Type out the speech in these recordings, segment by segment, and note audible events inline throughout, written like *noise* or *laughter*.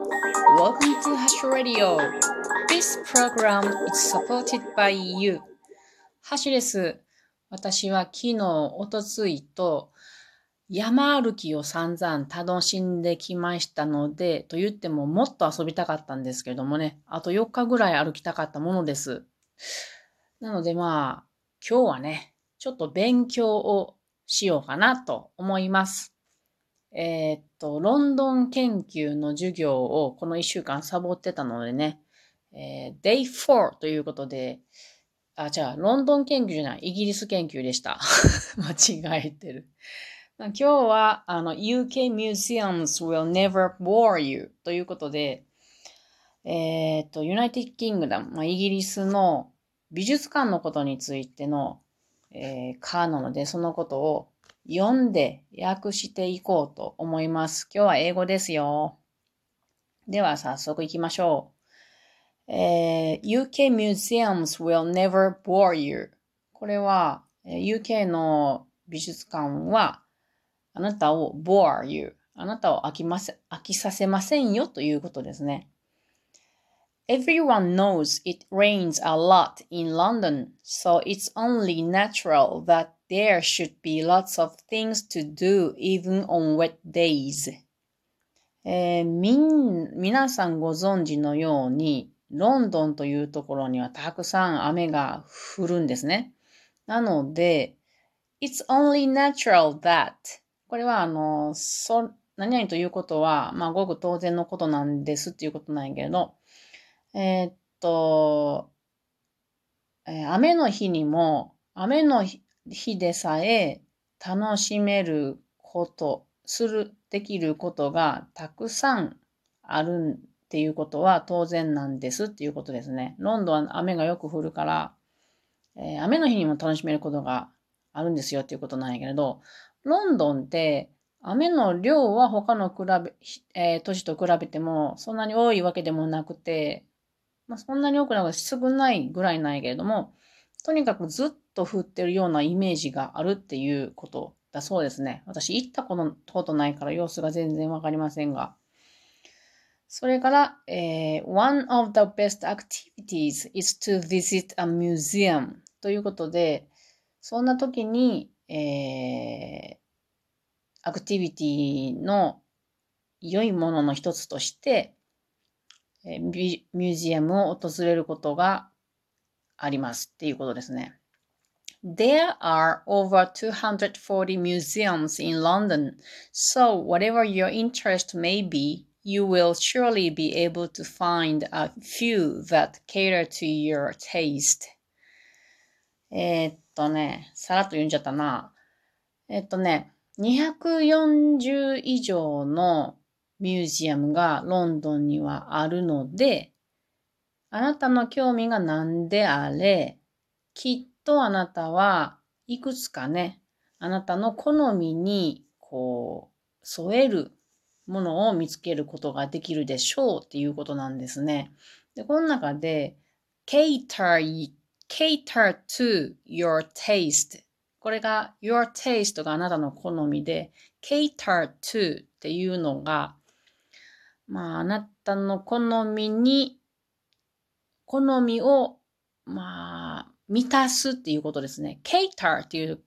Welcome to Hash Radio. This program is supported by you. ハシです。私は昨日、おとついと山歩きを散々楽しんできましたので、と言ってももっと遊びたかったんですけどもね、あと4日ぐらい歩きたかったものです。なのでまあ、今日はね、ちょっと勉強をしようかなと思います。えー、っと、ロンドン研究の授業をこの1週間サボってたのでね、えー、Day4 ということで、あ、じゃあ、ロンドン研究じゃない、イギリス研究でした。*laughs* 間違えてる。今日は、あの、UK Museums will never bore you ということで、えっ、と、 United Kingdom、まあ、イギリスの美術館のことについての、えー、科なので、そのことを読んで訳していこうと思います。今日は英語ですよ。では、早速行きましょう。えー、UK Museums will never bore you. これは、UK の美術館は、あなたを bore you あなたを飽きませ飽きさせませんよということですね。Everyone knows it rains a lot in London, so it's only natural that there should be lots of things to do even on wet days. えー、みん、皆さんご存知のように、ロンドンというところにはたくさん雨が降るんですね。なので、it's only natural that これは、あの、そ、何々ということは、まあ、ごく当然のことなんですっていうことなんやけど、えー、っと、えー、雨の日にも、雨の日日でさえ楽しめること、する、できることがたくさんあるっていうことは当然なんですっていうことですね。ロンドンは雨がよく降るから、えー、雨の日にも楽しめることがあるんですよっていうことなんやけれど、ロンドンって雨の量は他の比べ、えー、都市と比べてもそんなに多いわけでもなくて、まあ、そんなに多くなく少ないぐらいなんやけれども、とにかくずっと降ってるようなイメージがあるっていうことだそうですね。私行ったことないから様子が全然わかりませんが。それから、えー、one of the best activities is to visit a museum ということで、そんな時に、えー、アクティビティの良いものの一つとして、えー、ミュージアムを訪れることがありますっていうことですね。There are over 240 museums in London, so whatever your interest may be, you will surely be able to find a few that cater to your taste. えっとね、さらっと読んじゃったな。えっとね、240以上のミュージアムがロンドンにはあるので、あなたの興味が何であれ、きっとあなたはいくつかね、あなたの好みにこう添えるものを見つけることができるでしょうっていうことなんですね。で、この中で cater cater to your taste これが your taste があなたの好みで cater to っていうのがまああなたの好みに好みをまあ満たすっていうことですね。cater っていう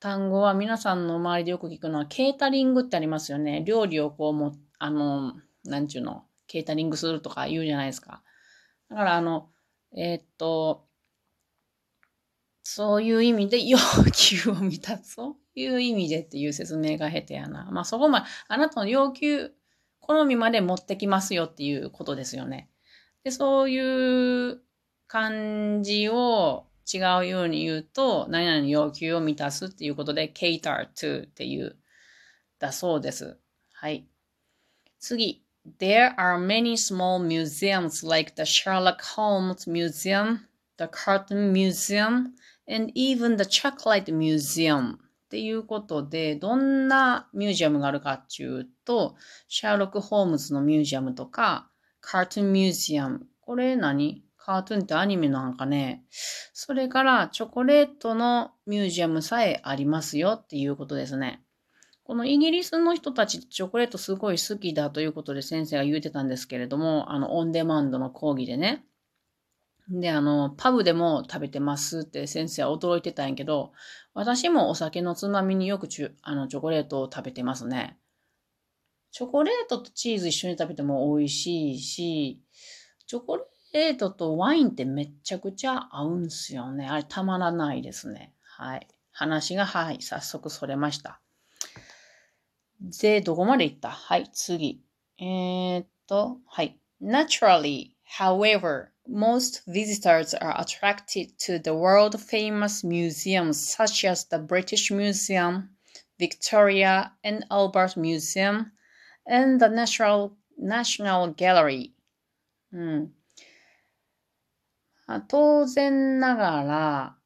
単語は皆さんの周りでよく聞くのはケータリングってありますよね。料理をこうも、あの、なんちゅうの、ケータリングするとか言うじゃないですか。だからあの、えー、っと、そういう意味で *laughs* 要求を満たす。そういう意味でっていう説明が下手やな。まあそこまであなたの要求、好みまで持ってきますよっていうことですよね。で、そういう感じを違うように言うと、何々の要求を満たすっていうことで、cater to っていうだそうです。はい。次。There are many small museums like the Sherlock Holmes Museum, the Cartoon Museum, and even the Chocolate Museum っていうことで、どんなミュージアムがあるかっていうと、シャーロック・ホームズのミュージアムとか、カートゥーンミュージアム。これ何？カートゥーンってアニメなんかね。それからチョコレートのミュージアムさえありますよっていうことですね。このイギリスの人たちチョコレートすごい好きだということで先生が言うてたんですけれども、あの、オンデマンドの講義でね。で、あの、パブでも食べてますって先生は驚いてたんやけど、私もお酒のつまみによくチュあのチョコレートを食べてますね。チョコレートとチーズ一緒に食べても美味しいし、チョコレートとワインってめちゃくちゃ合うんすよね。あれたまらないですね。はい。話が、はい、早速それました。で、どこまで行ったはい、次。えー、っと、はい。Naturally, however, most visitors are attracted to the world famous museums such as the British Museum, Victoria and Albert Museum, and the National, National Gallery. うん。あ当然ながら、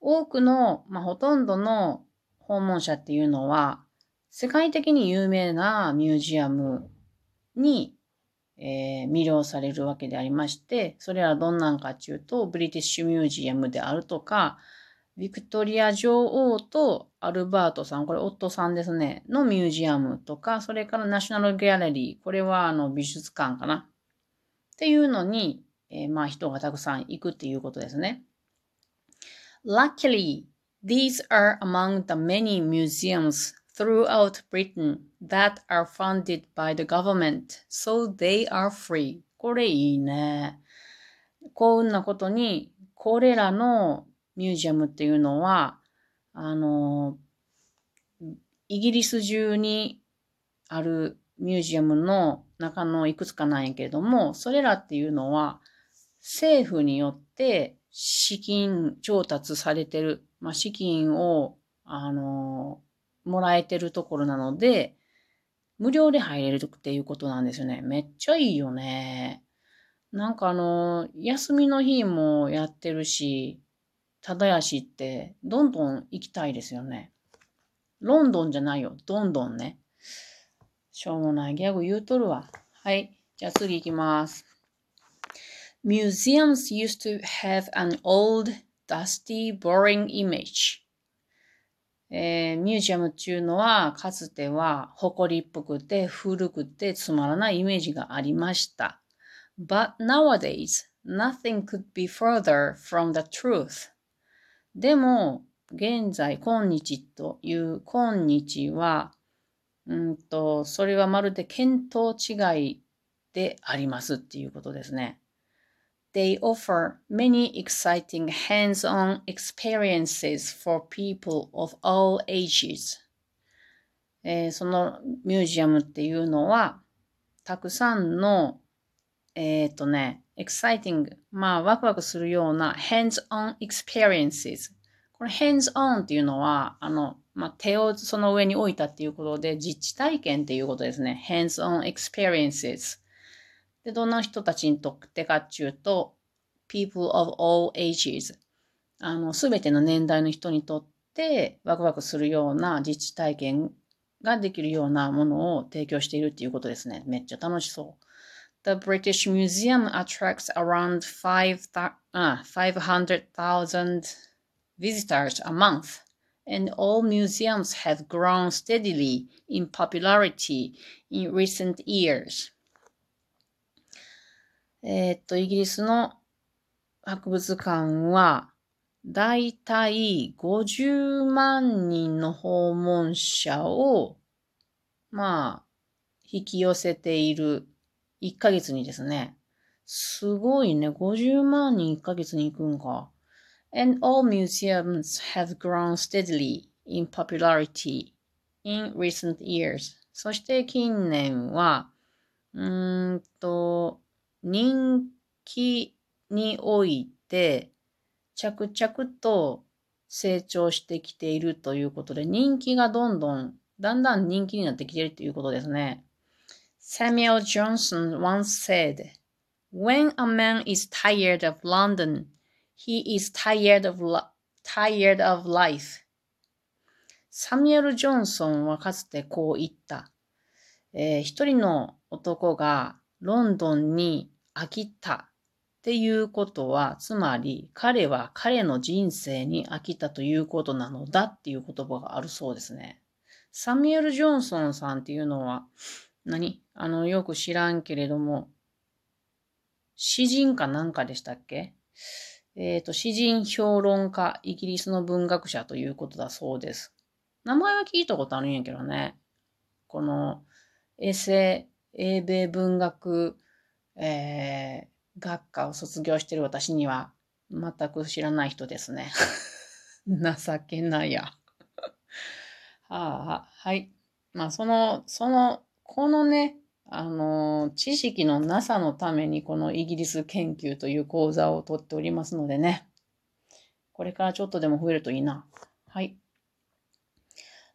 多くの、まあ、ほとんどの訪問者っていうのは、世界的に有名なミュージアムに、えー、魅了されるわけでありまして、それはどんなんかっていうと、ブリティッシュミュージアムであるとか、ビクトリア女王とアルバートさん、これ夫さんですね、のミュージアムとか、それからナショナルギャラリー、これはあの美術館かな。っていうのに、えー、まあ人がたくさん行くっていうことですね。Luckily, these are among the many museums throughout Britain that are funded by the government, so they are free. これいいね。幸運なことに、これらのミュージアムっていうのは、あの、イギリス中にあるミュージアムの中のいくつかなんやけれども、それらっていうのは、政府によって資金調達されてる、まあ、資金を、あの、もらえてるところなので、無料で入れるっていうことなんですよね。めっちゃいいよね。なんかあの、休みの日もやってるし、ただやしって、どんどん行きたいですよね。ロンドンじゃないよ。どんどんね。しょうもないギャグ言うとるわ。はい。じゃあ次行きます。Museums used to have an old, dusty, boring image. えー、ミュージアムっていうのは、かつては、誇りっぽくて、古くて、つまらないイメージがありました。But nowadays, nothing could be further from the truth. でも、現在、今日という今日は、うんと、それはまるで見当違いでありますっていうことですね。They offer many exciting hands-on experiences for people of all ages. えー、そのミュージアムっていうのは、たくさんの、えっ、ー、とね、exciting、まあ、ワクワクするような hands-on experiences。これ hands-on っていうのは、あの、まあ、手をその上に置いたっていうことで、実地体験っていうことですね。hands-on experiences。で、どんな人たちにとってかっていうと、people of all ages。あの、すべての年代の人にとってワクワクするような自治体験ができるようなものを提供しているっていうことですね。めっちゃ楽しそう。The British Museum attracts around 500,000 visitors a month, and all museums have grown steadily in popularity in recent years. えっと、イギリスの博物館は、だいたい50万人の訪問者を、まあ、引き寄せている1ヶ月にですね。すごいね。50万人1ヶ月に行くんか。And all museums have grown steadily in popularity in recent years. そして近年は、うーんと、人気において、着々と成長してきているということで、人気がどんどん、だんだん人気になってきているということですね。Samuel Johnson once said, When a man is tired of London, he is tired of, tired of life. サミュエル・ジョンソンはかつてこう言った。えー、一人の男がロンドンに飽きたっていうことは、つまり彼は彼の人生に飽きたということなのだっていう言葉があるそうですね。サミュエル・ジョンソンさんっていうのは何、あの、よく知らんけれども、詩人かなんかでしたっけ？えっ、ー、と、詩人評論家、イギリスの文学者ということだそうです。名前は聞いたことあるんやけどね。この、エセ、英米文学、えー、学科を卒業してる私には全く知らない人ですね。*laughs* 情けないや。はあ、はい。まあ、その、その、このね、あの、知識のなさのためにこのイギリス研究という講座をとっておりますのでね。これからちょっとでも増えるといいな。はい。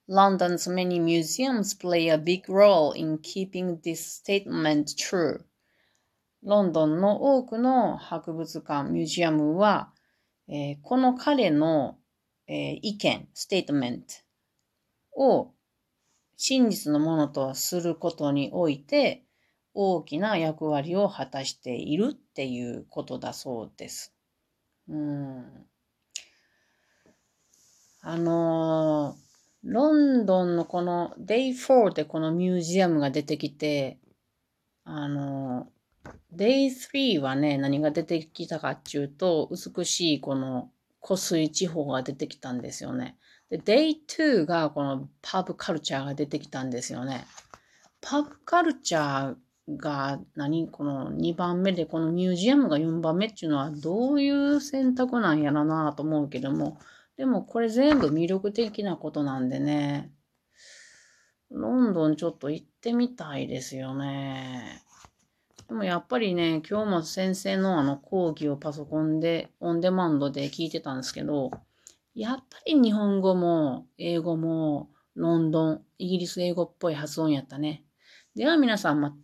London's many museums play a big role in keeping this statement true. ロンドンの多くの博物館、ミュージアムは、えー、この彼の、えー、意見、ステートメントを真実のものとすることにおいて大きな役割を果たしているっていうことだそうです。うん。あのー、ロンドンのこの Day4 でこのミュージアムが出てきて、あのー、Day3 はね、何が出てきたかっていうと、美しいこの湖水地方が出てきたんですよね。で、Day2 がこのパブカルチャーが出てきたんですよね。パブカルチャーが何？この2番目でこのミュージアムが4番目っていうのはどういう選択なんやろなと思うけども、でもこれ全部魅力的なことなんでね、ロンドンちょっと行ってみたいですよね。でもやっぱりね、今日も先生のあの講義をパソコンでオンデマンドで聞いてたんですけど、やっぱり日本語も英語もロンドン、イギリス英語っぽい発音やったね。では皆さんまたね。